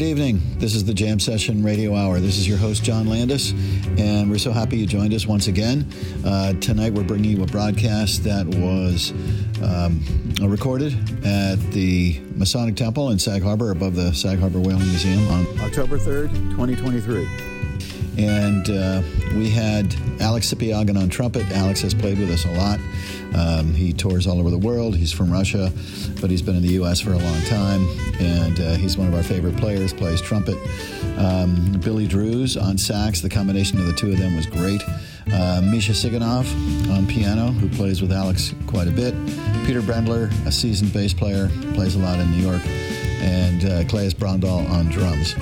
Good evening. This is the Jam Session Radio Hour. This is your host, John Landis, and we're so happy you joined us once again. Uh, tonight, we're bringing you a broadcast that was um, recorded at the Masonic Temple in Sag Harbor, above the Sag Harbor Whaling Museum, on October 3rd, 2023. And uh, we had Alex Sipiagin on trumpet. Alex has played with us a lot. Um, he tours all over the world. He's from Russia, but he's been in the U.S. for a long time, and uh, he's one of our favorite players. Plays trumpet. Um, Billy Drewes on sax. The combination of the two of them was great. Uh, Misha Tsiganov on piano, who plays with Alex quite a bit. Peter Brendler, a seasoned bass player, plays a lot in New York, and uh, Claes Brondal on drums.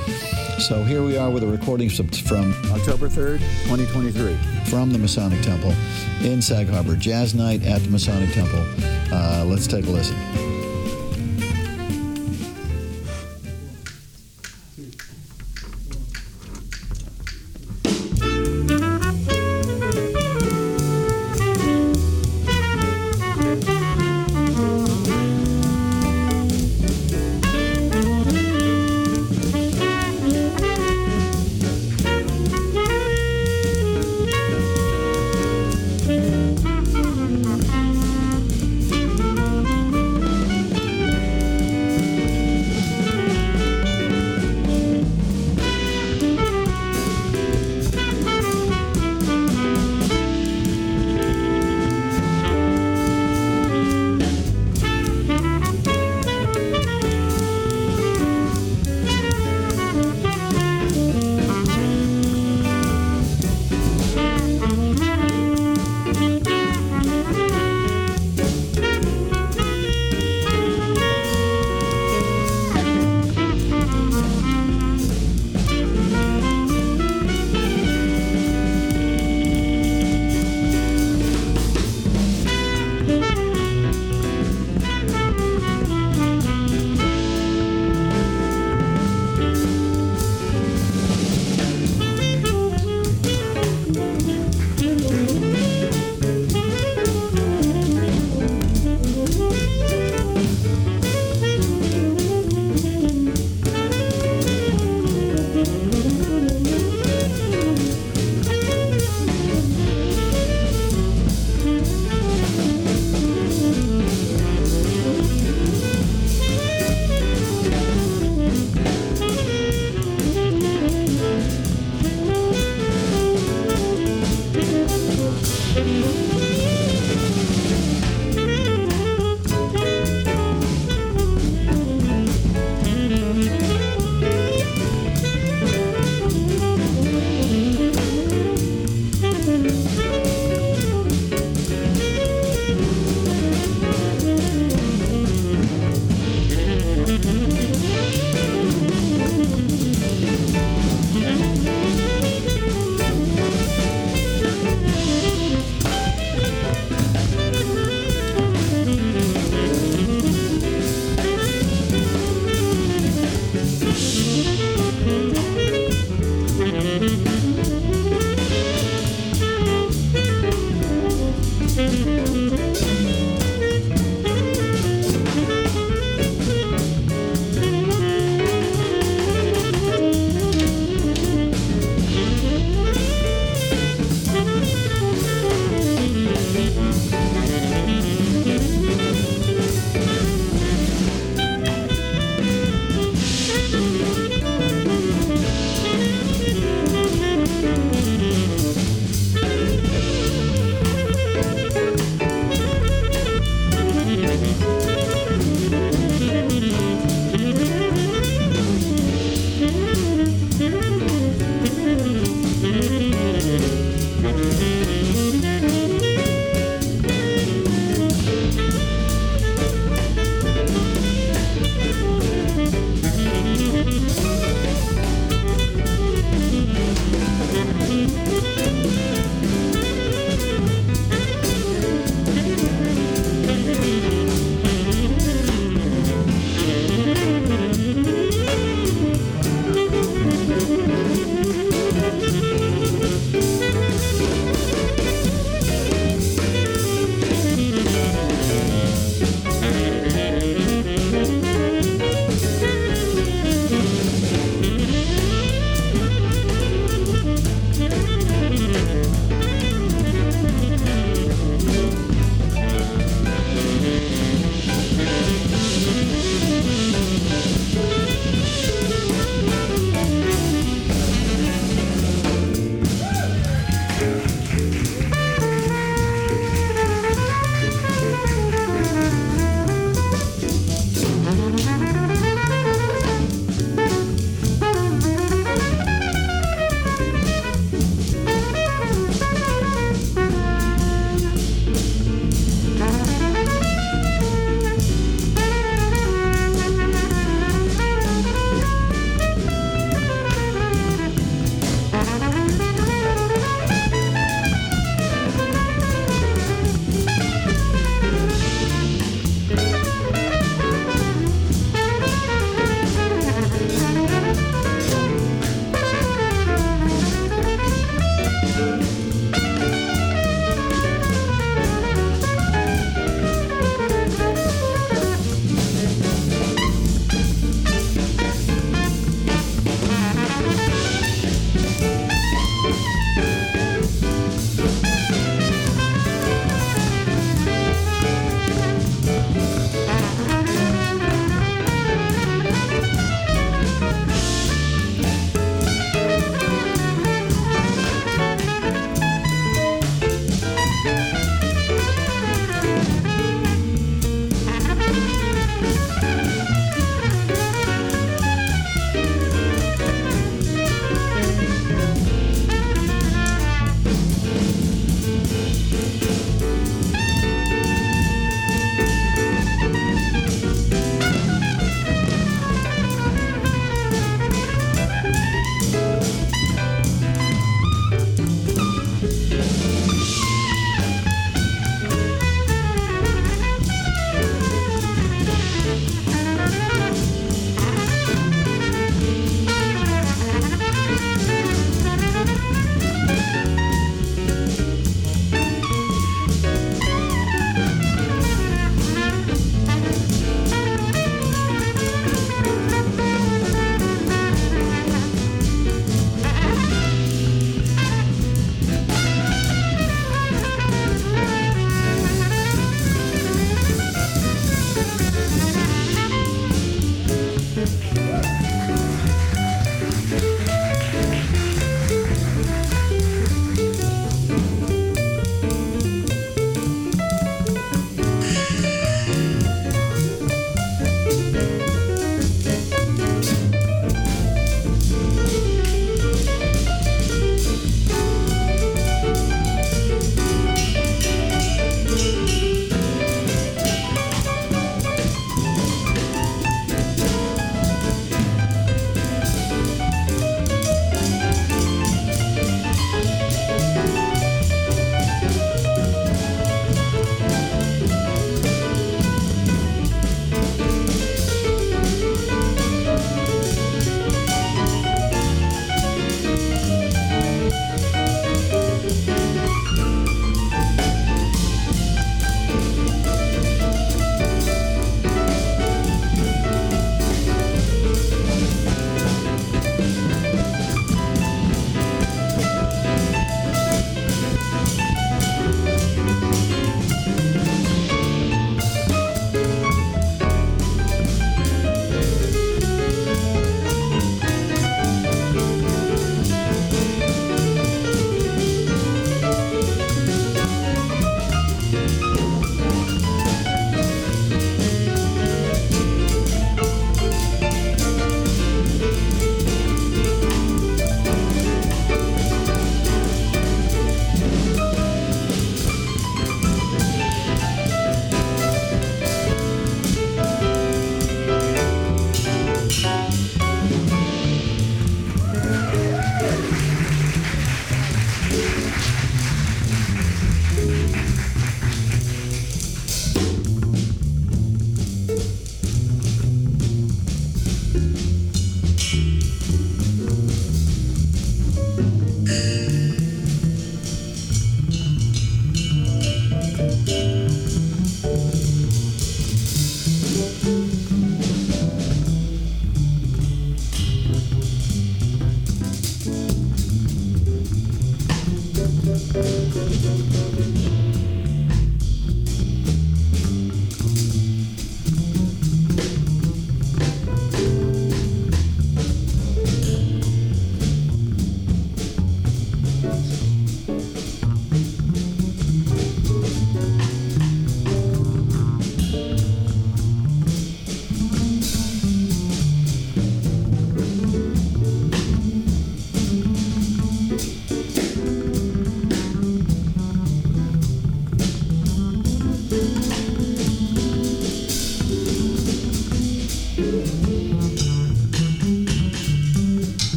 So here we are with a recording from October 3rd, 2023, from the Masonic Temple in Sag Harbor. Jazz night at the Masonic Temple. Uh, let's take a listen.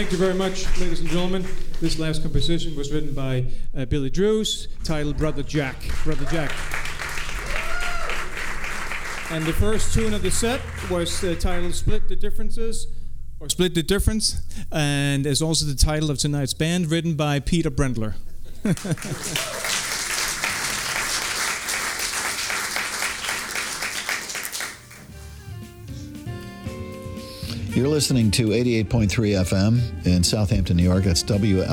Thank you very much, ladies and gentlemen. This last composition was written by uh, Billy Drewes, titled Brother Jack. Brother Jack. And the first tune of the set was uh, titled Split the Differences, or Split the Difference, and is also the title of tonight's band, written by Peter Brendler. You're listening to 88.3 FM in Southampton, New York. That's WLIW-FM,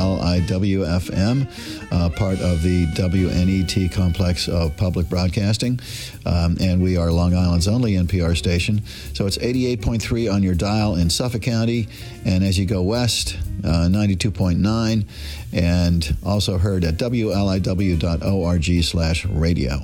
uh, part of the WNET complex of public broadcasting. Um, and we are Long Island's only NPR station. So it's 88.3 on your dial in Suffolk County. And as you go west, uh, 92.9. And also heard at WLIW.org slash radio.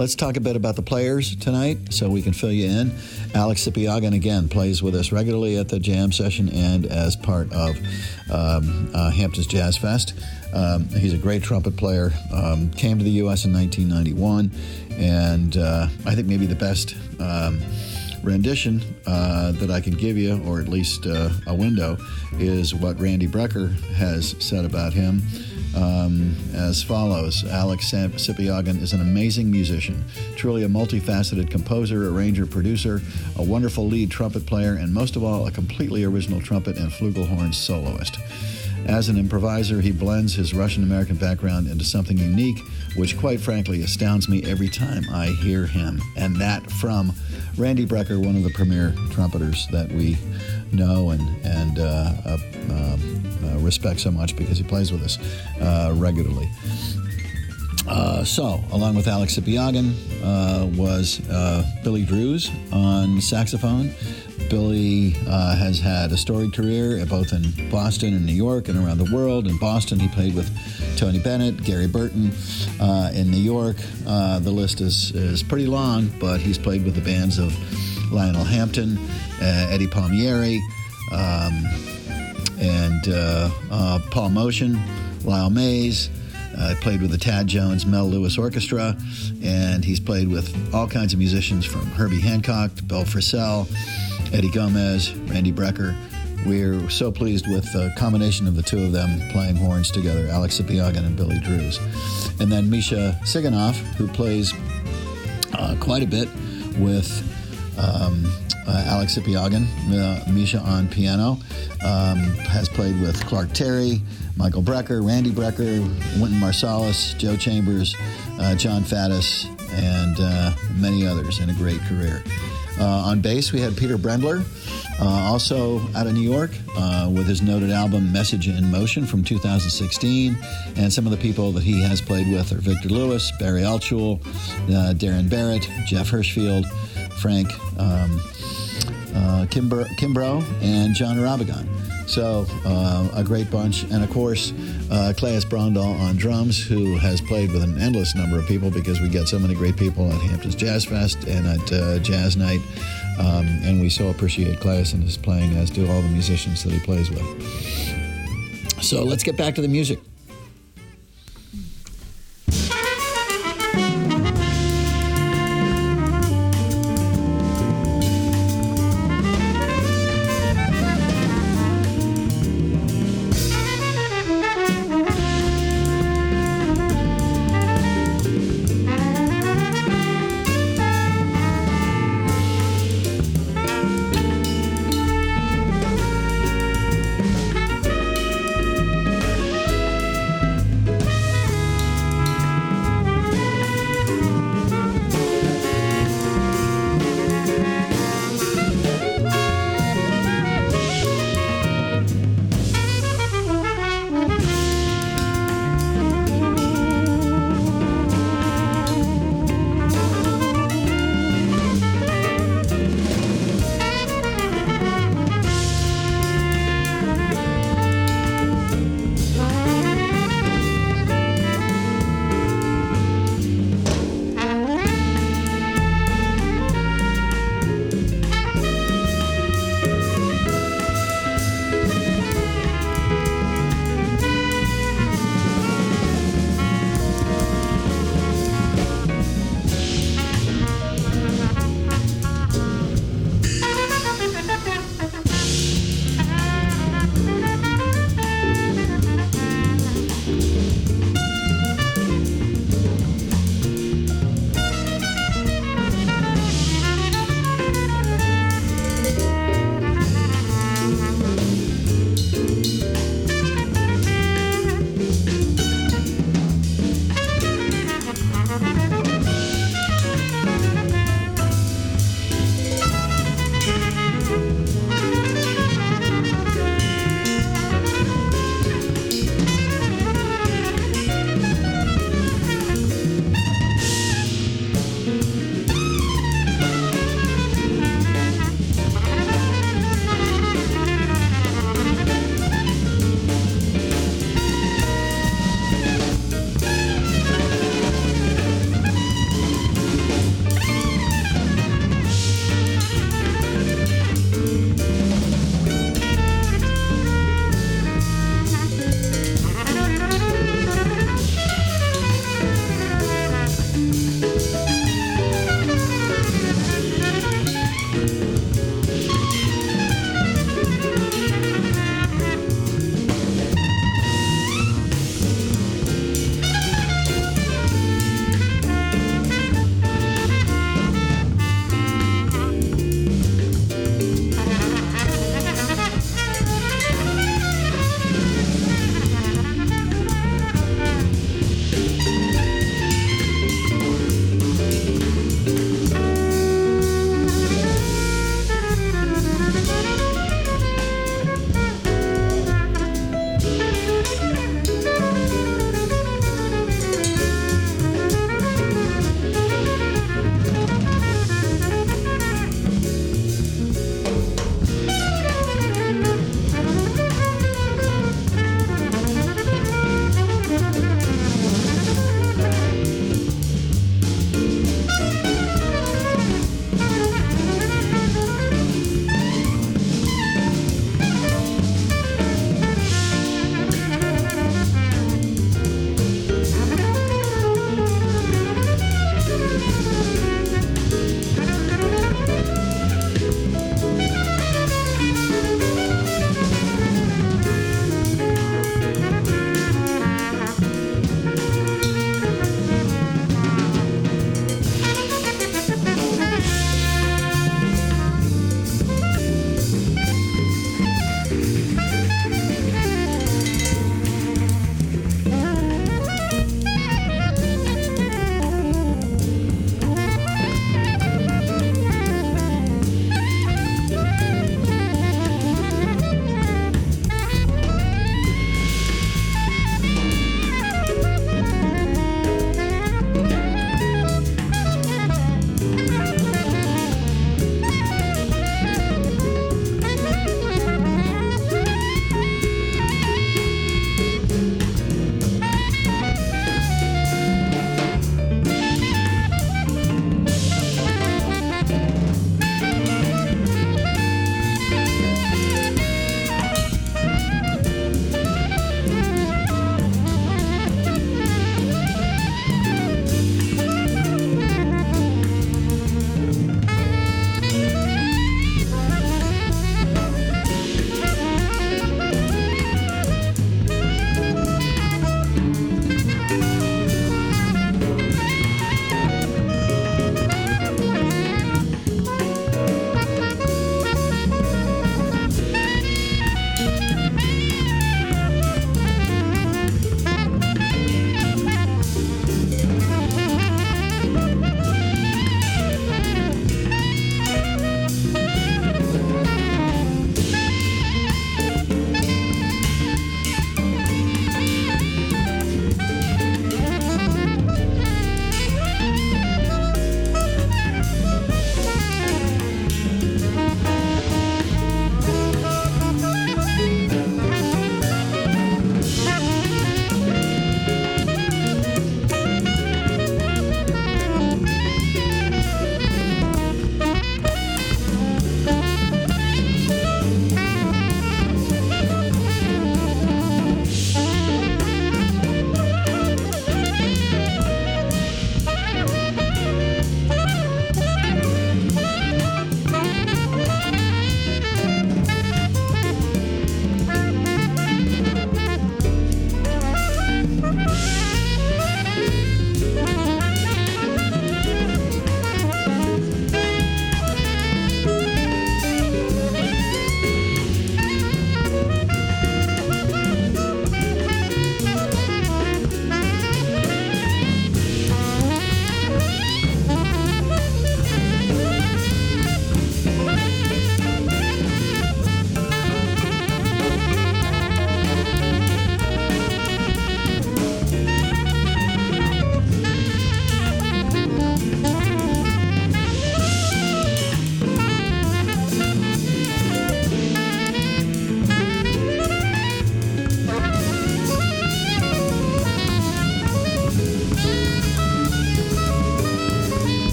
Let's talk a bit about the players tonight so we can fill you in. Alex Sipiagin, again, plays with us regularly at the jam session and as part of um, uh, Hamptons Jazz Fest. Um, he's a great trumpet player, um, came to the U.S. in 1991, and uh, I think maybe the best um, rendition uh, that I can give you, or at least uh, a window, is what Randy Brecker has said about him. Um, as follows Alex Sipiagin is an amazing musician, truly a multifaceted composer, arranger, producer, a wonderful lead trumpet player, and most of all, a completely original trumpet and flugelhorn soloist. As an improviser, he blends his Russian American background into something unique, which quite frankly astounds me every time I hear him. And that from Randy Brecker, one of the premier trumpeters that we know and, and uh, uh, uh, respect so much because he plays with us uh, regularly. Uh, so, along with Alex Sipiagin, uh, was uh, Billy Drewes on saxophone. Billy uh, has had a storied career both in Boston and New York and around the world. In Boston, he played with Tony Bennett, Gary Burton. Uh, in New York, the list is, is pretty long, but he's played with the bands of Lionel Hampton, Eddie Palmieri, um, and Paul Motian, Lyle Mays. Uh, played with the Thad Jones Mel Lewis Orchestra, and he's played with all kinds of musicians from Herbie Hancock to Bill Frisell, Eddie Gomez, Randy Brecker. We're so pleased with the combination of the two of them playing horns together, Alex Sipiagin and Billy Drewes. And then Misha Tsiganov, who plays uh, quite a bit with um, uh, Alex Sipiagin, uh, Misha on piano, um, has played with Clark Terry, Michael Brecker, Randy Brecker, Wynton Marsalis, Joe Chambers, uh, Jon Faddis, and uh, many others in a great career. Uh, on bass, we had Peter Brendler, uh, also out of New York, with his noted album Message in Motion from 2016. And some of the people that he has played with are Victor Lewis, Barry Altschul, Darren Barrett, Jeff Hirshfield, Frank um, Kimbrough, and Jon Irabagon. So uh, a great bunch, and of course, uh, Claes Brondal on drums, who has played with an endless number of people because we get so many great people at Hamptons Jazz Fest and at uh, Jazz Night, um, and we so appreciate Claes and his playing, as do all the musicians that he plays with. So let's get back to the music.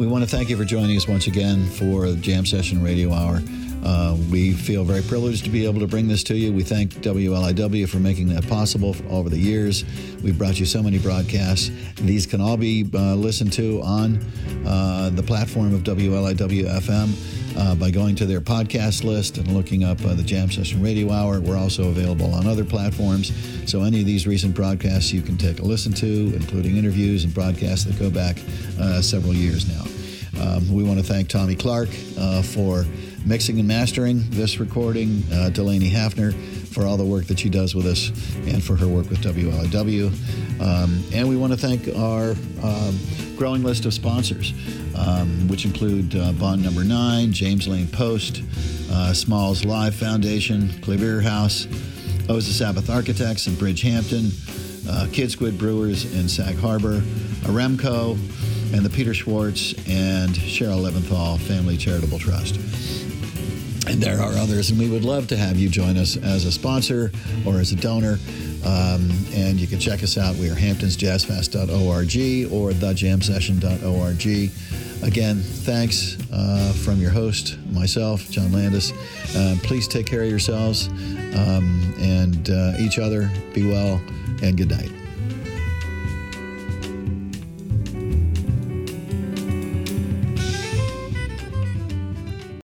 We want to thank you for joining us once again for Jam Session Radio Hour. Uh, we feel very privileged to be able to bring this to you. We thank WLIW for making that possible over the years. We've brought you so many broadcasts. These can all be uh, listened to on uh, the platform of WLIW FM. Uh, by going to their podcast list and looking up uh, the Jam Session Radio Hour. We're also available on other platforms. So, any of these recent broadcasts you can take a listen to, including interviews and broadcasts that go back several years now. Um, we want to thank Tommy Clark for mixing and mastering this recording, uh, Delaney Hafner for all the work that she does with us and for her work with WLIW. Um, and we want to thank our um, growing list of sponsors, um, which include uh, Bond Number 9, James Lane Post, uh, Smalls Live Foundation, Clavier House, Oza Sabbeth Architects in Bridgehampton, uh, Kidd Squid Brewers in Sag Harbor, Aremco, and the Peter Schwartz and Cheryl Leventhal Family Charitable Trust. And there are others, and we would love to have you join us as a sponsor or as a donor. Um, and you can check us out. We are hamptonsjazzfest.org or thejamsession.org. Again, thanks uh, from your host, myself, John Landis. Uh, please take care of yourselves um, and uh, each other. Be well, and good night.